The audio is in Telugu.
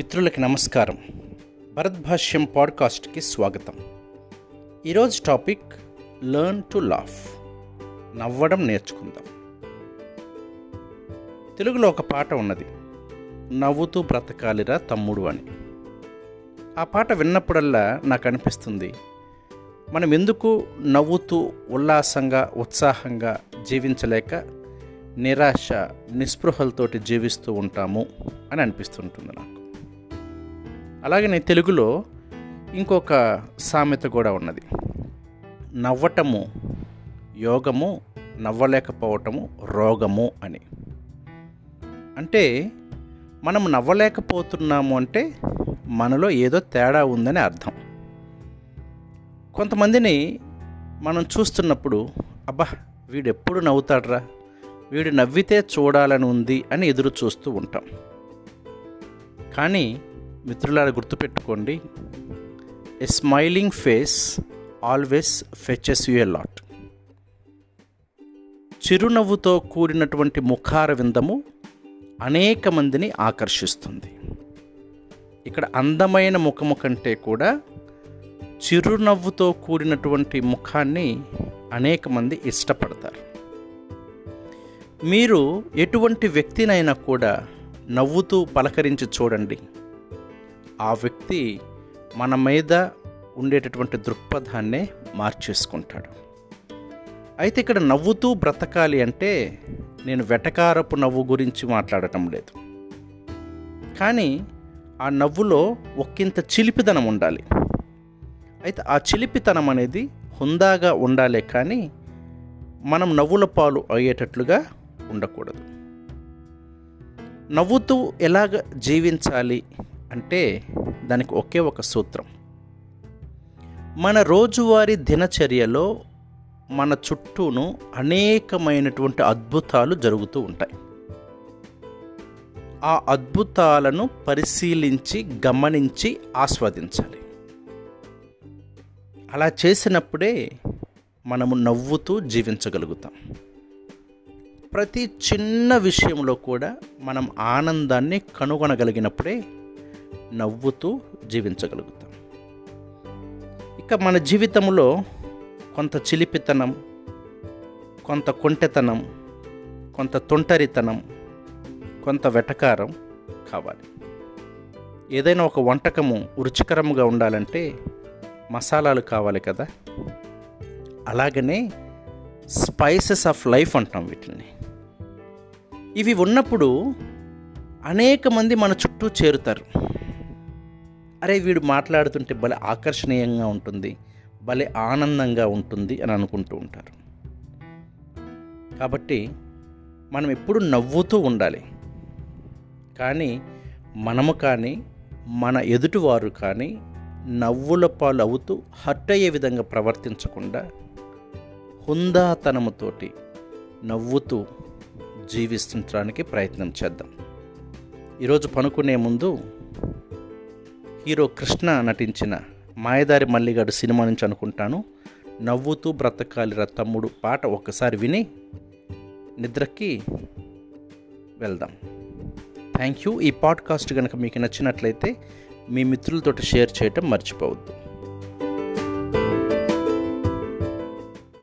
మిత్రులకి నమస్కారం. భరత్ భాష్యం పాడ్కాస్ట్కి స్వాగతం. ఈరోజు టాపిక్ లర్న్ టు లాఫ్. నవ్వడం నేర్చుకుందాం. తెలుగులో ఒక పాట ఉన్నది. నవ్వుతూ బ్రతకాలిరా తమ్ముడు అని. ఆ పాట విన్నప్పుడల్లా నాకు అనిపిస్తుంది మనం ఎందుకు నవ్వుతూ ఉల్లాసంగా ఉత్సాహంగా జీవించలేక నిరాశ నిస్పృహలతోటి జీవిస్తూ ఉంటాము అని అనిపిస్తుంటుంది నాకు. అలాగనే తెలుగులో ఇంకొక సామెత కూడా ఉన్నది. నవ్వటము యోగము నవ్వలేకపోవటము రోగము అని. అంటే మనం నవ్వలేకపోతున్నాము అంటే మనలో ఏదో తేడా ఉందని అర్థం. కొంతమందిని మనం చూస్తున్నప్పుడు అబ్బా వీడు ఎప్పుడు నవ్వుతాడ్రా? వీడు నవ్వితే చూడాలని ఉంది అని ఎదురు చూస్తూ ఉంటాం. కానీ మిత్రులారా గుర్తుపెట్టుకోండి a smiling face always fetches you a lot చిరునవ్వుతో కూడినటువంటి ముఖార విందము అనేక మందిని ఆకర్షిస్తుంది. ఇక్కడ అందమైన ముఖము కంటే కూడా చిరునవ్వుతో కూడినటువంటి ముఖాన్ని అనేక మంది ఇష్టపడతారు. మీరు ఎటువంటి వ్యక్తినైనా కూడా నవ్వుతూ పలకరించి చూడండి. ఆ వ్యక్తి మన మీద ఉండేటటువంటి దృక్పథాన్నే మార్చేసుకుంటాడు. అయితే ఇక్కడ నవ్వుతూ బ్రతకాలి అంటే నేను వెటకారపు నవ్వు గురించి మాట్లాడటం లేదు. కానీ ఆ నవ్వులో ఒక్కింత చిలిపితనం ఉండాలి. అయితే ఆ చిలిపితనం అనేది హుందాగా ఉండాలే కానీ మనం నవ్వుల పాలు అయ్యేటట్లుగా ఉండకూడదు. నవ్వుతూ ఎలాగ జీవించాలి? అంటే దానికి ఒకే ఒక సూత్రం. మన రోజువారీ దినచర్యలో మన చుట్టూను అనేకమైనటువంటి అద్భుతాలు జరుగుతూ ఉంటాయి. ఆ అద్భుతాలను పరిశీలించి గమనించి ఆస్వాదించాలి. అలా చేసినప్పుడే మనము నవ్వుతూ జీవించగలుగుతాం. ప్రతి చిన్న విషయంలో కూడా మనం ఆనందాన్ని కనుగొనగలిగినప్పుడే నవ్వుతూ జీవించగలుగుతాం. ఇక మన జీవితంలో కొంత చిలిపితనం కొంత కొంటెతనం కొంత తొంటరితనం కొంత వెటకారం కావాలి. ఏదైనా ఒక వంటకము రుచికరముగా ఉండాలంటే మసాలాలు కావాలి కదా. అలాగనే స్పైసెస్ ఆఫ్ లైఫ్ అంటాం వీటిని. ఇవి ఉన్నప్పుడు అనేక మంది మన చుట్టూ చేరుతారు. అరే వీడు మాట్లాడుతుంటే భలే ఆకర్షణీయంగా ఉంటుంది భలే ఆనందంగా ఉంటుంది అని అనుకుంటూ ఉంటారు. కాబట్టి మనం ఎప్పుడు నవ్వుతూ ఉండాలి. కానీ మనము కానీ మన ఎదుటివారు కానీ నవ్వుల పాలు అవుతూ హర్ట్ అయ్యే విధంగా ప్రవర్తించకుండా హుందాతనముతోటి నవ్వుతూ జీవిస్తుంచడానికి ప్రయత్నం చేద్దాం. ఈరోజు పనుకునే ముందు హీరో కృష్ణ నటించిన మాయదారి మల్లిగాడు సినిమా నుంచి అనుకుంటాను. నవ్వుతూ బ్రతకాలిరా తమ్ముడు పాట ఒక్కసారి విని నిద్రకి వెళ్దాం. థ్యాంక్ యూ ఈ పాడ్కాస్ట్ కనుక మీకు నచ్చినట్లయితే మీ మిత్రులతో షేర్ చేయటం మర్చిపోవద్దు.